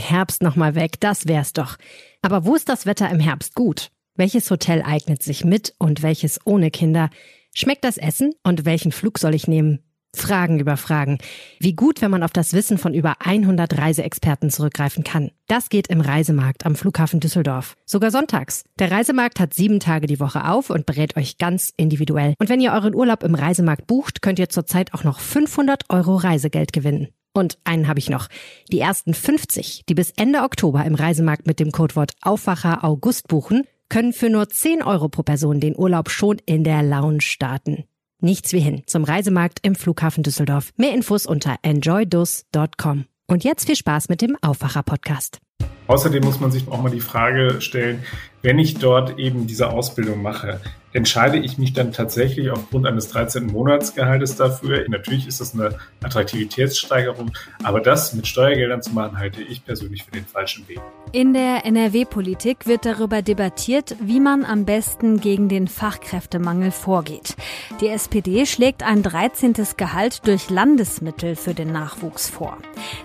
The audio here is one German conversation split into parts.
Herbst nochmal weg, das wär's doch. Aber wo ist das Wetter im Herbst gut? Welches Hotel eignet sich mit und welches ohne Kinder? Schmeckt das Essen und welchen Flug soll ich nehmen? Fragen über Fragen. Wie gut, wenn man auf das Wissen von über 100 Reiseexperten zurückgreifen kann. Das geht im Reisemarkt am Flughafen Düsseldorf. Sogar sonntags. Der Reisemarkt hat sieben Tage die Woche auf und berät euch ganz individuell. Und wenn ihr euren Urlaub im Reisemarkt bucht, könnt ihr zurzeit auch noch 500 Euro Reisegeld gewinnen. Und einen habe ich noch. Die ersten 50, die bis Ende Oktober im Reisemarkt mit dem Codewort Aufwacher August buchen, können für nur 10 Euro pro Person den Urlaub schon in der Lounge starten. Nichts wie hin zum Reisemarkt im Flughafen Düsseldorf. Mehr Infos unter enjoydus.com. Und jetzt viel Spaß mit dem Aufwacher-Podcast. Außerdem muss man sich auch mal die Frage stellen, wenn ich dort eben diese Ausbildung mache, entscheide ich mich dann tatsächlich aufgrund eines 13. Monatsgehaltes dafür. Natürlich ist das eine Attraktivitätssteigerung, aber das mit Steuergeldern zu machen, halte ich persönlich für den falschen Weg. In der NRW-Politik wird darüber debattiert, wie man am besten gegen den Fachkräftemangel vorgeht. Die SPD schlägt ein 13. Gehalt durch Landesmittel für den Nachwuchs vor.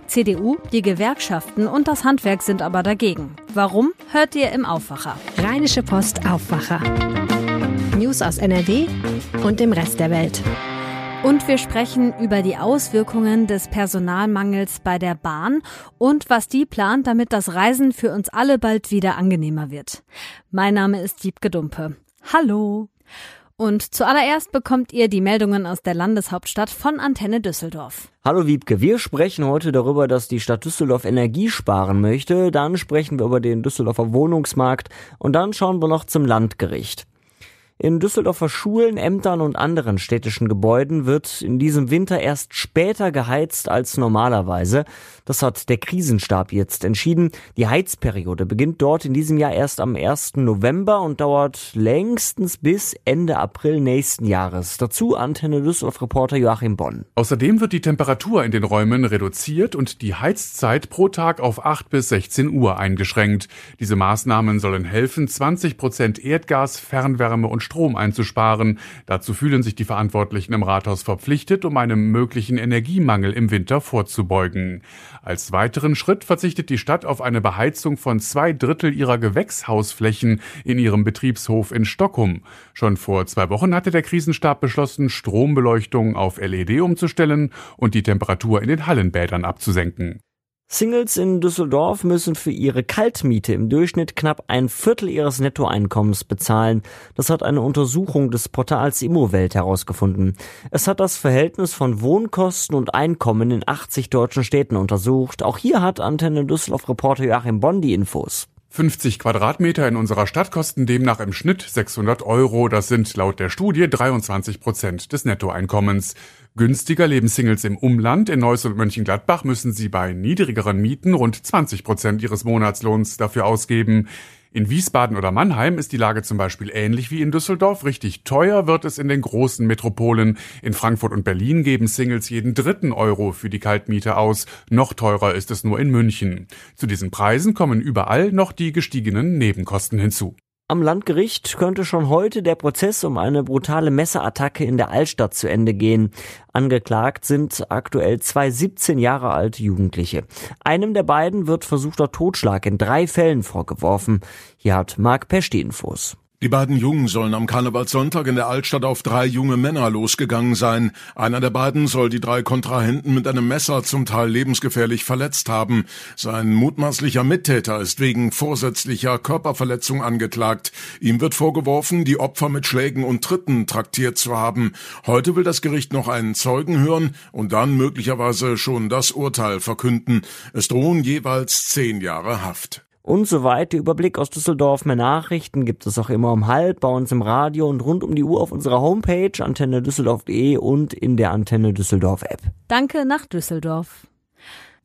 CDU, die Gewerkschaften und das Handwerk sind aber dagegen. Warum, hört ihr im Aufwacher. Rheinische Post Aufwacher. News aus NRW und dem Rest der Welt. Und wir sprechen über die Auswirkungen des Personalmangels bei der Bahn und was die plant, damit das Reisen für uns alle bald wieder angenehmer wird. Mein Name ist Diebke Dumpe. Hallo! Und zuallererst bekommt ihr die Meldungen aus der Landeshauptstadt von Antenne Düsseldorf. Hallo Wiebke, wir sprechen heute darüber, dass die Stadt Düsseldorf Energie sparen möchte. Dann sprechen wir über den Düsseldorfer Wohnungsmarkt und dann schauen wir noch zum Landgericht. In Düsseldorfer Schulen, Ämtern und anderen städtischen Gebäuden wird in diesem Winter erst später geheizt als normalerweise. Das hat der Krisenstab jetzt entschieden. Die Heizperiode beginnt dort in diesem Jahr erst am 1. November und dauert längstens bis Ende April nächsten Jahres. Dazu Antenne Düsseldorf Reporter Joachim Bonn. Außerdem wird die Temperatur in den Räumen reduziert und die Heizzeit pro Tag auf 8 bis 16 Uhr eingeschränkt. Diese Maßnahmen sollen helfen, 20 Prozent Erdgas, Fernwärme und Strom einzusparen. Dazu fühlen sich die Verantwortlichen im Rathaus verpflichtet, um einem möglichen Energiemangel im Winter vorzubeugen. Als weiteren Schritt verzichtet die Stadt auf eine Beheizung von zwei Drittel ihrer Gewächshausflächen in ihrem Betriebshof in Stockholm. Schon vor zwei Wochen hatte der Krisenstab beschlossen, Strombeleuchtung auf LED umzustellen und die Temperatur in den Hallenbädern abzusenken. Singles in Düsseldorf müssen für ihre Kaltmiete im Durchschnitt knapp ein Viertel ihres Nettoeinkommens bezahlen. Das hat eine Untersuchung des Portals Immowelt herausgefunden. Es hat das Verhältnis von Wohnkosten und Einkommen in 80 deutschen Städten untersucht. Auch hier hat Antenne Düsseldorf Reporter Joachim Bonn die Infos. 50 Quadratmeter in unserer Stadt kosten demnach im Schnitt 600 Euro. Das sind laut der Studie 23 Prozent des Nettoeinkommens. Günstiger leben Singles im Umland. In Neuss und Mönchengladbach müssen sie bei niedrigeren Mieten rund 20 Prozent ihres Monatslohns dafür ausgeben. In Wiesbaden oder Mannheim ist die Lage zum Beispiel ähnlich wie in Düsseldorf. Richtig teuer wird es in den großen Metropolen. In Frankfurt und Berlin geben Singles jeden dritten Euro für die Kaltmiete aus. Noch teurer ist es nur in München. Zu diesen Preisen kommen überall noch die gestiegenen Nebenkosten hinzu. Am Landgericht könnte schon heute der Prozess um eine brutale Messerattacke in der Altstadt zu Ende gehen. Angeklagt sind aktuell zwei 17 Jahre alte Jugendliche. Einem der beiden wird versuchter Totschlag in drei Fällen vorgeworfen. Hier hat Marc Pesch die Infos. Die beiden Jungen sollen am Karnevalssonntag in der Altstadt auf drei junge Männer losgegangen sein. Einer der beiden soll die drei Kontrahenten mit einem Messer zum Teil lebensgefährlich verletzt haben. Sein mutmaßlicher Mittäter ist wegen vorsätzlicher Körperverletzung angeklagt. Ihm wird vorgeworfen, die Opfer mit Schlägen und Tritten traktiert zu haben. Heute will das Gericht noch einen Zeugen hören und dann möglicherweise schon das Urteil verkünden. Es drohen jeweils zehn Jahre Haft und so weiter. Überblick aus Düsseldorf. Mehr Nachrichten gibt es auch immer um halb bei uns im Radio und rund um die Uhr auf unserer Homepage antenne düsseldorf.de und in der Antenne Düsseldorf App. Danke nach Düsseldorf.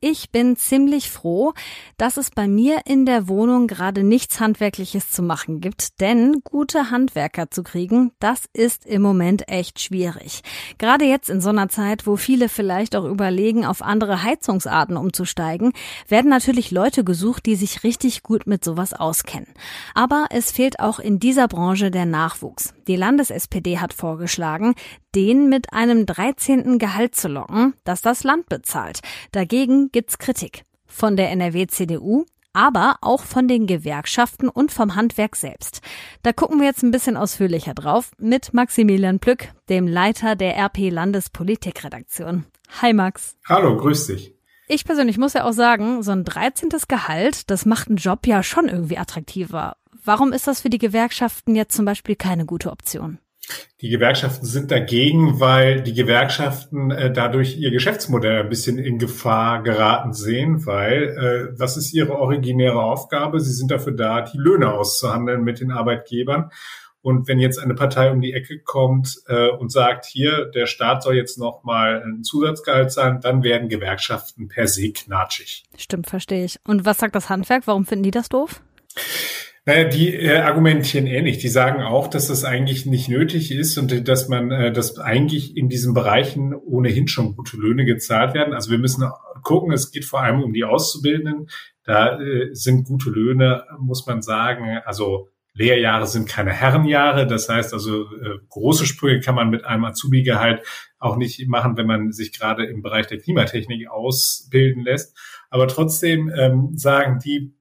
Ich bin ziemlich froh, dass es bei mir in der Wohnung gerade nichts Handwerkliches zu machen gibt, denn gute Handwerker zu kriegen, das ist im Moment echt schwierig. Gerade jetzt in so einer Zeit, wo viele vielleicht auch überlegen, auf andere Heizungsarten umzusteigen, werden natürlich Leute gesucht, die sich richtig gut mit sowas auskennen. Aber es fehlt auch in dieser Branche der Nachwuchs. Die Landes-SPD hat vorgeschlagen, den mit einem 13. Gehalt zu locken, das das Land bezahlt. Dagegen gibt's Kritik. von der NRW-CDU, aber auch von den Gewerkschaften und vom Handwerk selbst. Da gucken wir jetzt ein bisschen ausführlicher drauf mit Maximilian Plück, dem Leiter der RP Landespolitikredaktion. Hi Max. Hallo, grüß dich. Ich persönlich muss ja auch sagen, so ein 13. Gehalt, das macht einen Job ja schon irgendwie attraktiver. Warum ist das für die Gewerkschaften jetzt zum Beispiel keine gute Option? Die Gewerkschaften sind dagegen, weil die Gewerkschaften äh, dadurch ihr Geschäftsmodell ein bisschen in Gefahr geraten sehen, weil äh, was ist ihre originäre Aufgabe? Sie sind dafür da, die Löhne auszuhandeln mit den Arbeitgebern. Und wenn jetzt eine Partei um die Ecke kommt äh, und sagt, hier, der Staat soll jetzt noch mal ein Zusatzgehalt sein, dann werden Gewerkschaften per se knatschig. Stimmt, verstehe ich. Und was sagt das Handwerk? Warum finden die das doof? Naja, die äh, argumentieren ähnlich. Die sagen auch, dass das eigentlich nicht nötig ist und dass man, äh, dass eigentlich in diesen Bereichen ohnehin schon gute Löhne gezahlt werden. Also wir müssen gucken, es geht vor allem um die Auszubildenden. Da äh, sind gute Löhne, muss man sagen. Also Lehrjahre sind keine Herrenjahre. Das heißt also, äh, große Sprünge kann man mit einem Azubi-Gehalt auch nicht machen, wenn man sich gerade im Bereich der Klimatechnik ausbilden lässt. Aber trotzdem ähm, sagen die,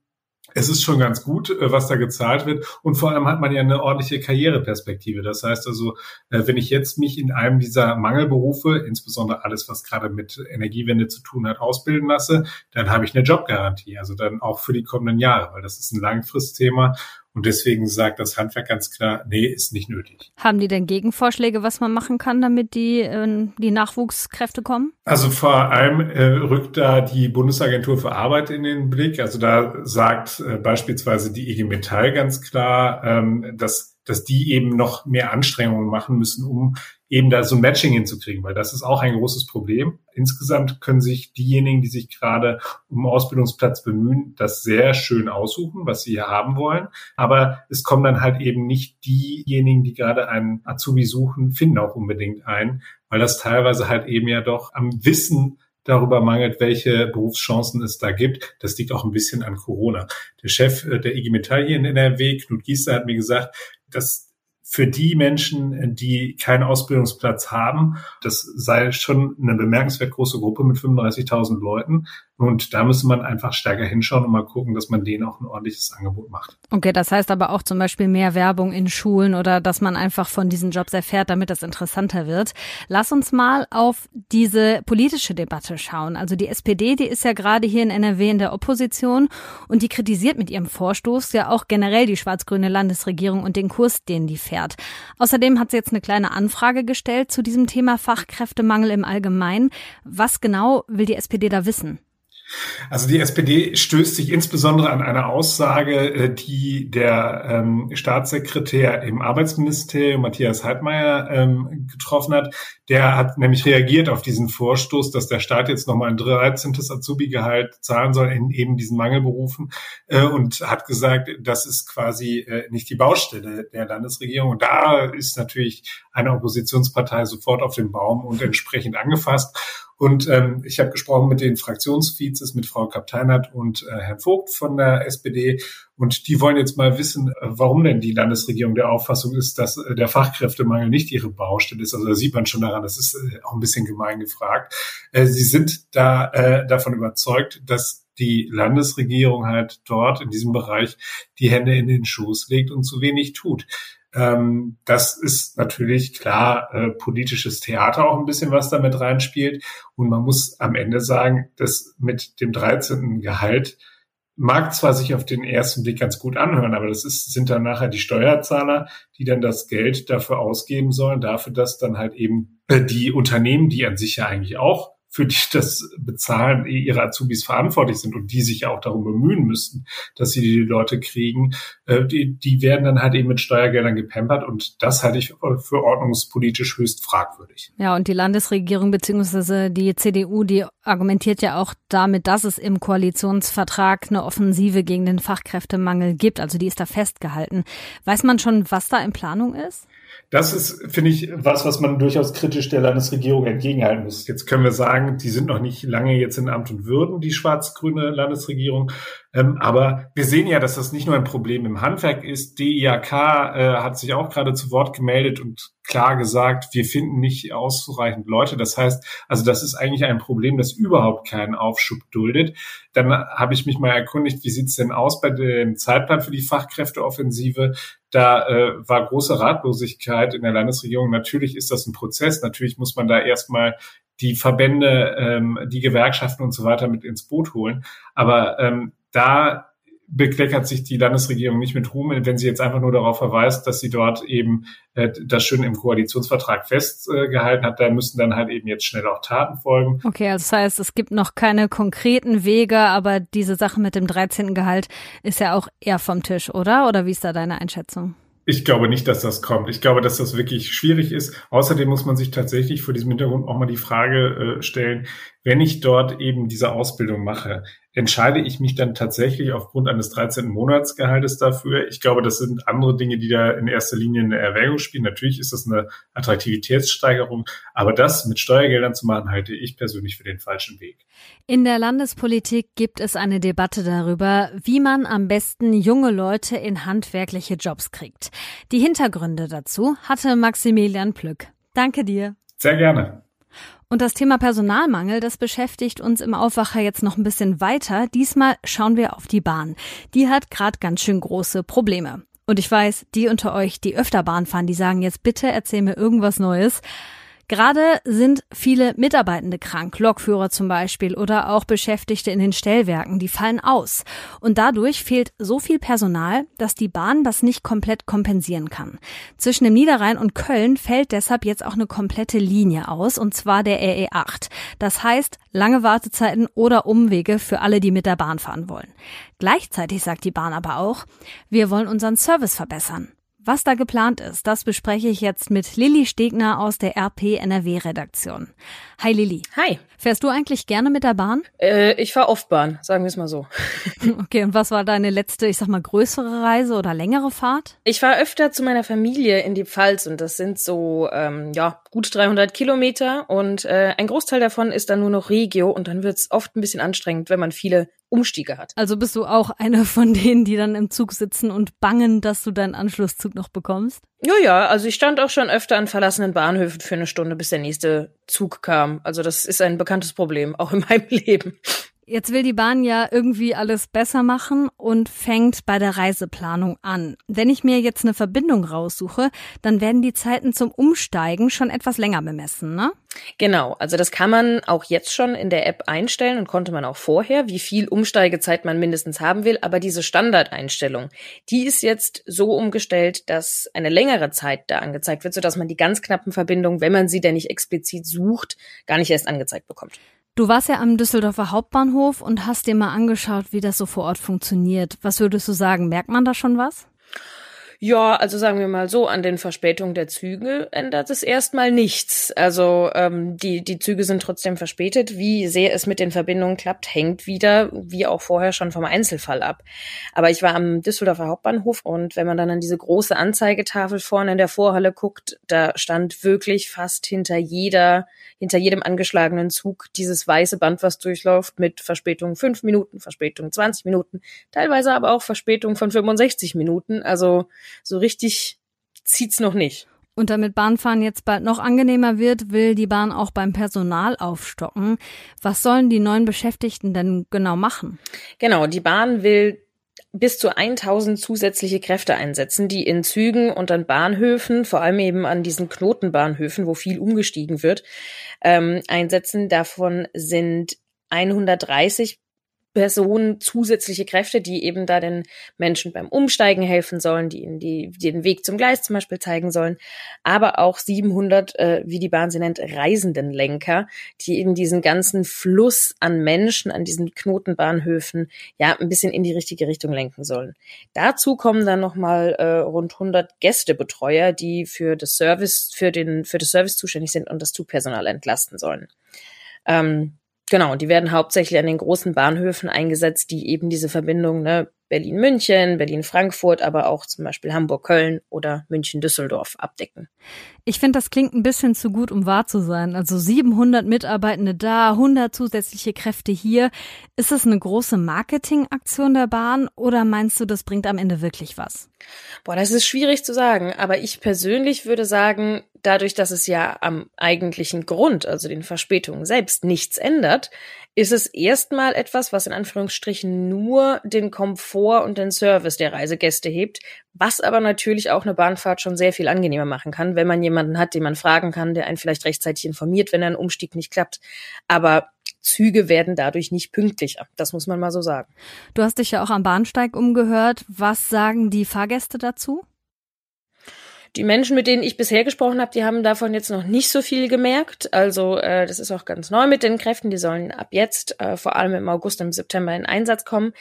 es ist schon ganz gut, äh, was da gezahlt wird. Und vor allem hat man ja eine ordentliche Karriereperspektive. Das heißt also, äh, wenn ich jetzt mich in einem dieser Mangelberufe, insbesondere alles, was gerade mit Energiewende zu tun hat, ausbilden lasse, dann habe ich eine Jobgarantie. Also dann auch für die kommenden Jahre, weil das ist ein Langfristthema. Und deswegen sagt das Handwerk ganz klar, nee, ist nicht nötig. Haben die denn Gegenvorschläge, was man machen kann, damit die, äh, die Nachwuchskräfte kommen? Also vor allem äh, rückt da die Bundesagentur für Arbeit in den Blick. Also da sagt äh, beispielsweise die IG Metall ganz klar, ähm, dass dass die eben noch mehr Anstrengungen machen müssen, um eben da so ein Matching hinzukriegen, weil das ist auch ein großes Problem. Insgesamt können sich diejenigen, die sich gerade um Ausbildungsplatz bemühen, das sehr schön aussuchen, was sie hier haben wollen. Aber es kommen dann halt eben nicht diejenigen, die gerade einen Azubi suchen, finden auch unbedingt ein, weil das teilweise halt eben ja doch am Wissen darüber mangelt, welche Berufschancen es da gibt. Das liegt auch ein bisschen an Corona. Der Chef äh, der IG Metall hier in NRW, Knut Giester, hat mir gesagt, dass für die Menschen, die keinen Ausbildungsplatz haben, das sei schon eine bemerkenswert große Gruppe mit 35.000 Leuten. Und da müsste man einfach stärker hinschauen und mal gucken, dass man denen auch ein ordentliches Angebot macht. Okay, das heißt aber auch zum Beispiel mehr Werbung in Schulen oder dass man einfach von diesen Jobs erfährt, damit das interessanter wird. Lass uns mal auf diese politische Debatte schauen. Also die SPD, die ist ja gerade hier in NRW in der Opposition und die kritisiert mit ihrem Vorstoß ja auch generell die schwarz-grüne Landesregierung und den Kurs, den die fährt. Außerdem hat sie jetzt eine kleine Anfrage gestellt zu diesem Thema Fachkräftemangel im Allgemeinen. Was genau will die SPD da wissen? Also die SPD stößt sich insbesondere an eine Aussage, äh, die der ähm, Staatssekretär im Arbeitsministerium, Matthias Heidmeier, ähm, getroffen hat. Der hat nämlich reagiert auf diesen Vorstoß, dass der Staat jetzt nochmal ein 13. Azubi-Gehalt zahlen soll in eben diesen Mangelberufen äh, und hat gesagt, das ist quasi äh, nicht die Baustelle der Landesregierung. Und da ist natürlich eine Oppositionspartei sofort auf den Baum und entsprechend angefasst. Und ähm, ich habe gesprochen mit den Fraktionsvizes, mit Frau Kapteinert und äh, Herrn Vogt von der SPD. Und die wollen jetzt mal wissen, äh, warum denn die Landesregierung der Auffassung ist, dass äh, der Fachkräftemangel nicht ihre Baustelle ist. Also da sieht man schon daran, das ist äh, auch ein bisschen gemein gefragt. Sie sind da äh, davon überzeugt, dass die Landesregierung halt dort in diesem Bereich die Hände in den Schoß legt und zu wenig tut. Ähm, das ist natürlich klar äh, politisches Theater auch ein bisschen, was damit reinspielt. Und man muss am Ende sagen, dass mit dem 13. Gehalt mag zwar sich auf den ersten Blick ganz gut anhören, aber das ist, sind dann nachher die Steuerzahler, die dann das Geld dafür ausgeben sollen, dafür, dass dann halt eben äh, die Unternehmen, die an sich ja eigentlich auch für die das Bezahlen ihrer Azubis verantwortlich sind und die sich auch darum bemühen müssten, dass sie die Leute kriegen, äh, die, die werden dann halt eben mit Steuergeldern gepampert und das halte ich für ordnungspolitisch höchst fragwürdig. Ja, und die Landesregierung beziehungsweise die CDU, die argumentiert ja auch damit, dass es im Koalitionsvertrag eine Offensive gegen den Fachkräftemangel gibt. Also die ist da festgehalten. Weiß man schon, was da in Planung ist? Das ist, finde ich, was, was man durchaus kritisch der Landesregierung entgegenhalten muss. Jetzt können wir sagen, die sind noch nicht lange jetzt in Amt und Würden, die schwarz-grüne Landesregierung. Ähm, aber wir sehen ja, dass das nicht nur ein Problem im Handwerk ist. DIAK äh, hat sich auch gerade zu Wort gemeldet und klar gesagt, wir finden nicht ausreichend Leute. Das heißt, also das ist eigentlich ein Problem, das überhaupt keinen Aufschub duldet. Dann habe ich mich mal erkundigt, wie sieht's denn aus bei dem Zeitplan für die Fachkräfteoffensive? Da äh, war große Ratlosigkeit in der Landesregierung. Natürlich ist das ein Prozess. Natürlich muss man da erstmal die Verbände, ähm, die Gewerkschaften und so weiter mit ins Boot holen. Aber ähm, da bekleckert sich die Landesregierung nicht mit Ruhm, wenn sie jetzt einfach nur darauf verweist, dass sie dort eben äh, das schön im Koalitionsvertrag festgehalten äh, hat. Da müssen dann halt eben jetzt schnell auch Taten folgen. Okay, also das heißt, es gibt noch keine konkreten Wege, aber diese Sache mit dem 13. Gehalt ist ja auch eher vom Tisch, oder? Oder wie ist da deine Einschätzung? Ich glaube nicht, dass das kommt. Ich glaube, dass das wirklich schwierig ist. Außerdem muss man sich tatsächlich vor diesem Hintergrund auch mal die Frage äh, stellen, wenn ich dort eben diese Ausbildung mache, entscheide ich mich dann tatsächlich aufgrund eines 13. Monatsgehaltes dafür. Ich glaube, das sind andere Dinge, die da in erster Linie eine Erwägung spielen. Natürlich ist das eine Attraktivitätssteigerung, aber das mit Steuergeldern zu machen, halte ich persönlich für den falschen Weg. In der Landespolitik gibt es eine Debatte darüber, wie man am besten junge Leute in handwerkliche Jobs kriegt. Die Hintergründe dazu hatte Maximilian Plück. Danke dir. Sehr gerne. Und das Thema Personalmangel, das beschäftigt uns im Aufwacher jetzt noch ein bisschen weiter. Diesmal schauen wir auf die Bahn. Die hat gerade ganz schön große Probleme. Und ich weiß, die unter euch, die öfter Bahn fahren, die sagen jetzt bitte erzähl mir irgendwas Neues. Gerade sind viele Mitarbeitende krank, Lokführer zum Beispiel oder auch Beschäftigte in den Stellwerken, die fallen aus. Und dadurch fehlt so viel Personal, dass die Bahn das nicht komplett kompensieren kann. Zwischen dem Niederrhein und Köln fällt deshalb jetzt auch eine komplette Linie aus, und zwar der RE8. Das heißt, lange Wartezeiten oder Umwege für alle, die mit der Bahn fahren wollen. Gleichzeitig sagt die Bahn aber auch, wir wollen unseren Service verbessern. Was da geplant ist, das bespreche ich jetzt mit Lilly Stegner aus der RP NRW Redaktion. Hi Lilly. Hi. Fährst du eigentlich gerne mit der Bahn? Äh, ich fahre oft Bahn, sagen wir es mal so. okay, und was war deine letzte, ich sag mal, größere Reise oder längere Fahrt? Ich fahre öfter zu meiner Familie in die Pfalz und das sind so, ähm, ja, gut 300 Kilometer und äh, ein Großteil davon ist dann nur noch Regio und dann wird's oft ein bisschen anstrengend, wenn man viele Umstiege hat. Also bist du auch eine von denen, die dann im Zug sitzen und bangen, dass du deinen Anschlusszug noch bekommst? Ja, ja, also ich stand auch schon öfter an verlassenen Bahnhöfen für eine Stunde, bis der nächste Zug kam. Also das ist ein bekanntes Problem, auch in meinem Leben. Jetzt will die Bahn ja irgendwie alles besser machen und fängt bei der Reiseplanung an. Wenn ich mir jetzt eine Verbindung raussuche, dann werden die Zeiten zum Umsteigen schon etwas länger bemessen, ne? Genau, also das kann man auch jetzt schon in der App einstellen und konnte man auch vorher, wie viel Umsteigezeit man mindestens haben will. Aber diese Standardeinstellung, die ist jetzt so umgestellt, dass eine längere Zeit da angezeigt wird, sodass man die ganz knappen Verbindungen, wenn man sie denn nicht explizit sucht, gar nicht erst angezeigt bekommt. Du warst ja am Düsseldorfer Hauptbahnhof und hast dir mal angeschaut, wie das so vor Ort funktioniert. Was würdest du sagen? Merkt man da schon was? Ja, also sagen wir mal so, an den Verspätungen der Züge ändert es erstmal nichts. Also ähm, die, die Züge sind trotzdem verspätet. Wie sehr es mit den Verbindungen klappt, hängt wieder, wie auch vorher schon vom Einzelfall ab. Aber ich war am Düsseldorfer Hauptbahnhof und wenn man dann an diese große Anzeigetafel vorne in der Vorhalle guckt, da stand wirklich fast hinter jeder, hinter jedem angeschlagenen Zug dieses weiße Band, was durchläuft, mit Verspätung fünf Minuten, Verspätung 20 Minuten, teilweise aber auch Verspätung von 65 Minuten. Also so richtig zieht's noch nicht. Und damit Bahnfahren jetzt bald noch angenehmer wird, will die Bahn auch beim Personal aufstocken. Was sollen die neuen Beschäftigten denn genau machen? Genau, die Bahn will bis zu 1000 zusätzliche Kräfte einsetzen, die in Zügen und an Bahnhöfen, vor allem eben an diesen Knotenbahnhöfen, wo viel umgestiegen wird, ähm, einsetzen. Davon sind 130 Personen zusätzliche Kräfte, die eben da den Menschen beim Umsteigen helfen sollen, die ihnen die, die den Weg zum Gleis zum Beispiel zeigen sollen, aber auch 700, äh, wie die Bahn sie nennt, Reisendenlenker, die eben diesen ganzen Fluss an Menschen an diesen Knotenbahnhöfen ja ein bisschen in die richtige Richtung lenken sollen. Dazu kommen dann nochmal äh, rund 100 Gästebetreuer, die für das Service, für den, für das Service zuständig sind und das Zugpersonal entlasten sollen. Ähm, Genau, die werden hauptsächlich an den großen Bahnhöfen eingesetzt, die eben diese Verbindung ne, Berlin-München, Berlin-Frankfurt, aber auch zum Beispiel Hamburg-Köln oder München-Düsseldorf abdecken. Ich finde, das klingt ein bisschen zu gut, um wahr zu sein. Also 700 Mitarbeitende da, 100 zusätzliche Kräfte hier. Ist das eine große Marketingaktion der Bahn oder meinst du, das bringt am Ende wirklich was? Boah, das ist schwierig zu sagen, aber ich persönlich würde sagen, dadurch, dass es ja am eigentlichen Grund, also den Verspätungen selbst, nichts ändert, ist es erstmal etwas, was in Anführungsstrichen nur den Komfort und den Service der Reisegäste hebt, was aber natürlich auch eine Bahnfahrt schon sehr viel angenehmer machen kann, wenn man jemanden hat, den man fragen kann, der einen vielleicht rechtzeitig informiert, wenn ein Umstieg nicht klappt. Aber Züge werden dadurch nicht pünktlicher. Das muss man mal so sagen. Du hast dich ja auch am Bahnsteig umgehört. Was sagen die Fahrgäste dazu? Die Menschen, mit denen ich bisher gesprochen habe, die haben davon jetzt noch nicht so viel gemerkt. Also äh, das ist auch ganz neu mit den Kräften. Die sollen ab jetzt, äh, vor allem im August, im September in Einsatz kommen.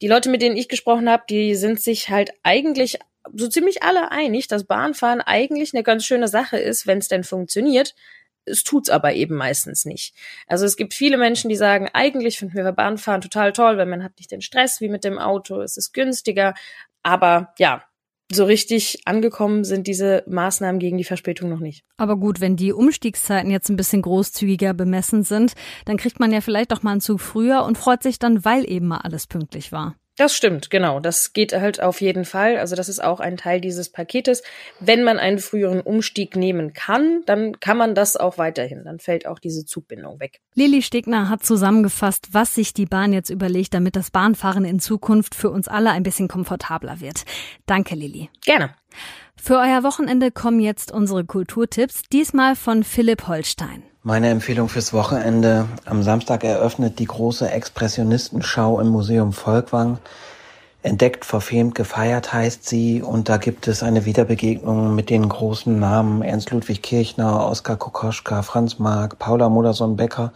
Die Leute, mit denen ich gesprochen habe, die sind sich halt eigentlich so ziemlich alle einig, dass Bahnfahren eigentlich eine ganz schöne Sache ist, wenn es denn funktioniert. Es tut's aber eben meistens nicht. Also es gibt viele Menschen, die sagen, eigentlich finden wir Bahnfahren total toll, weil man hat nicht den Stress wie mit dem Auto, es ist günstiger. Aber ja, so richtig angekommen sind diese Maßnahmen gegen die Verspätung noch nicht. Aber gut, wenn die Umstiegszeiten jetzt ein bisschen großzügiger bemessen sind, dann kriegt man ja vielleicht doch mal einen Zug früher und freut sich dann, weil eben mal alles pünktlich war. Das stimmt, genau. Das geht halt auf jeden Fall. Also das ist auch ein Teil dieses Paketes. Wenn man einen früheren Umstieg nehmen kann, dann kann man das auch weiterhin. Dann fällt auch diese Zugbindung weg. Lili Stegner hat zusammengefasst, was sich die Bahn jetzt überlegt, damit das Bahnfahren in Zukunft für uns alle ein bisschen komfortabler wird. Danke, Lili. Gerne. Für euer Wochenende kommen jetzt unsere Kulturtipps, diesmal von Philipp Holstein. Meine Empfehlung fürs Wochenende. Am Samstag eröffnet die große Expressionistenschau im Museum Volkwang. Entdeckt, verfemt, gefeiert heißt sie und da gibt es eine Wiederbegegnung mit den großen Namen Ernst Ludwig Kirchner, Oskar Kokoschka, Franz Marc, Paula Modersohn-Becker,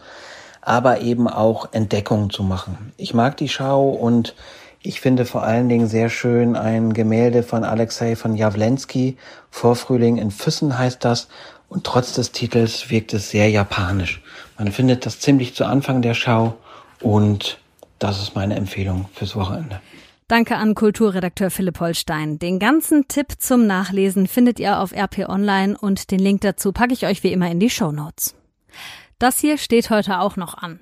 aber eben auch Entdeckungen zu machen. Ich mag die Schau und ich finde vor allen Dingen sehr schön ein Gemälde von Alexei von Jawlensky, Vorfrühling in Füssen heißt das, und trotz des Titels wirkt es sehr japanisch. Man findet das ziemlich zu Anfang der Schau und das ist meine Empfehlung fürs Wochenende. Danke an Kulturredakteur Philipp Holstein. Den ganzen Tipp zum Nachlesen findet ihr auf RP Online und den Link dazu packe ich euch wie immer in die Show Notes. Das hier steht heute auch noch an.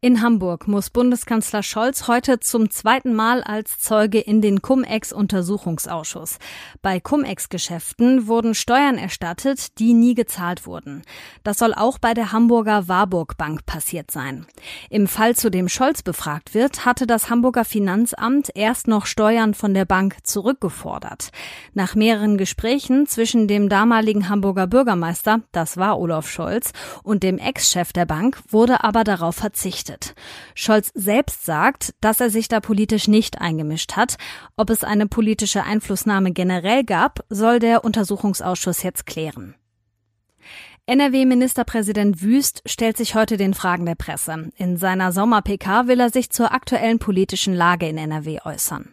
In Hamburg muss Bundeskanzler Scholz heute zum zweiten Mal als Zeuge in den Cum-Ex-Untersuchungsausschuss. Bei Cum-Ex-Geschäften wurden Steuern erstattet, die nie gezahlt wurden. Das soll auch bei der Hamburger Warburg Bank passiert sein. Im Fall, zu dem Scholz befragt wird, hatte das Hamburger Finanzamt erst noch Steuern von der Bank zurückgefordert. Nach mehreren Gesprächen zwischen dem damaligen Hamburger Bürgermeister, das war Olaf Scholz, und dem Ex-Chef der Bank wurde aber darauf verzichtet verzichtet. Scholz selbst sagt, dass er sich da politisch nicht eingemischt hat. Ob es eine politische Einflussnahme generell gab, soll der Untersuchungsausschuss jetzt klären. NRW-Ministerpräsident Wüst stellt sich heute den Fragen der Presse. In seiner Sommer-PK will er sich zur aktuellen politischen Lage in NRW äußern.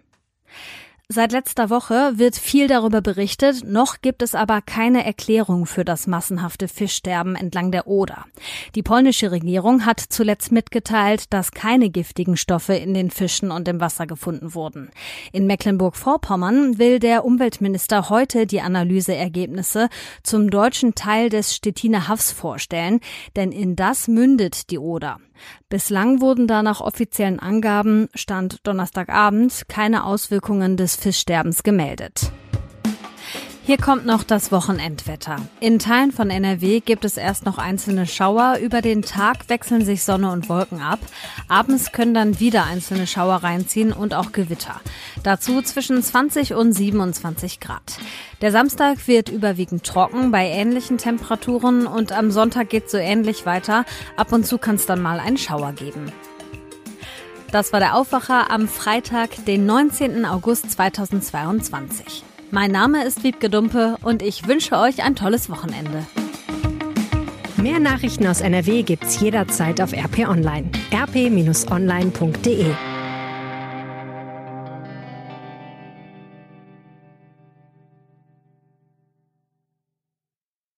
Seit letzter Woche wird viel darüber berichtet, noch gibt es aber keine Erklärung für das massenhafte Fischsterben entlang der Oder. Die polnische Regierung hat zuletzt mitgeteilt, dass keine giftigen Stoffe in den Fischen und im Wasser gefunden wurden. In Mecklenburg-Vorpommern will der Umweltminister heute die Analyseergebnisse zum deutschen Teil des Stettiner Hafs vorstellen, denn in das mündet die Oder. Bislang wurden da nach offiziellen Angaben, Stand Donnerstagabend, keine Auswirkungen des Fischsterbens gemeldet. Hier kommt noch das Wochenendwetter. In Teilen von NRW gibt es erst noch einzelne Schauer. Über den Tag wechseln sich Sonne und Wolken ab. Abends können dann wieder einzelne Schauer reinziehen und auch Gewitter. Dazu zwischen 20 und 27 Grad. Der Samstag wird überwiegend trocken bei ähnlichen Temperaturen und am Sonntag geht so ähnlich weiter. Ab und zu kann es dann mal einen Schauer geben. Das war der Aufwacher am Freitag, den 19. August 2022. Mein Name ist Wiebke Dumpe und ich wünsche euch ein tolles Wochenende. Mehr Nachrichten aus NRW gibt's jederzeit auf RP Online. rp-online.de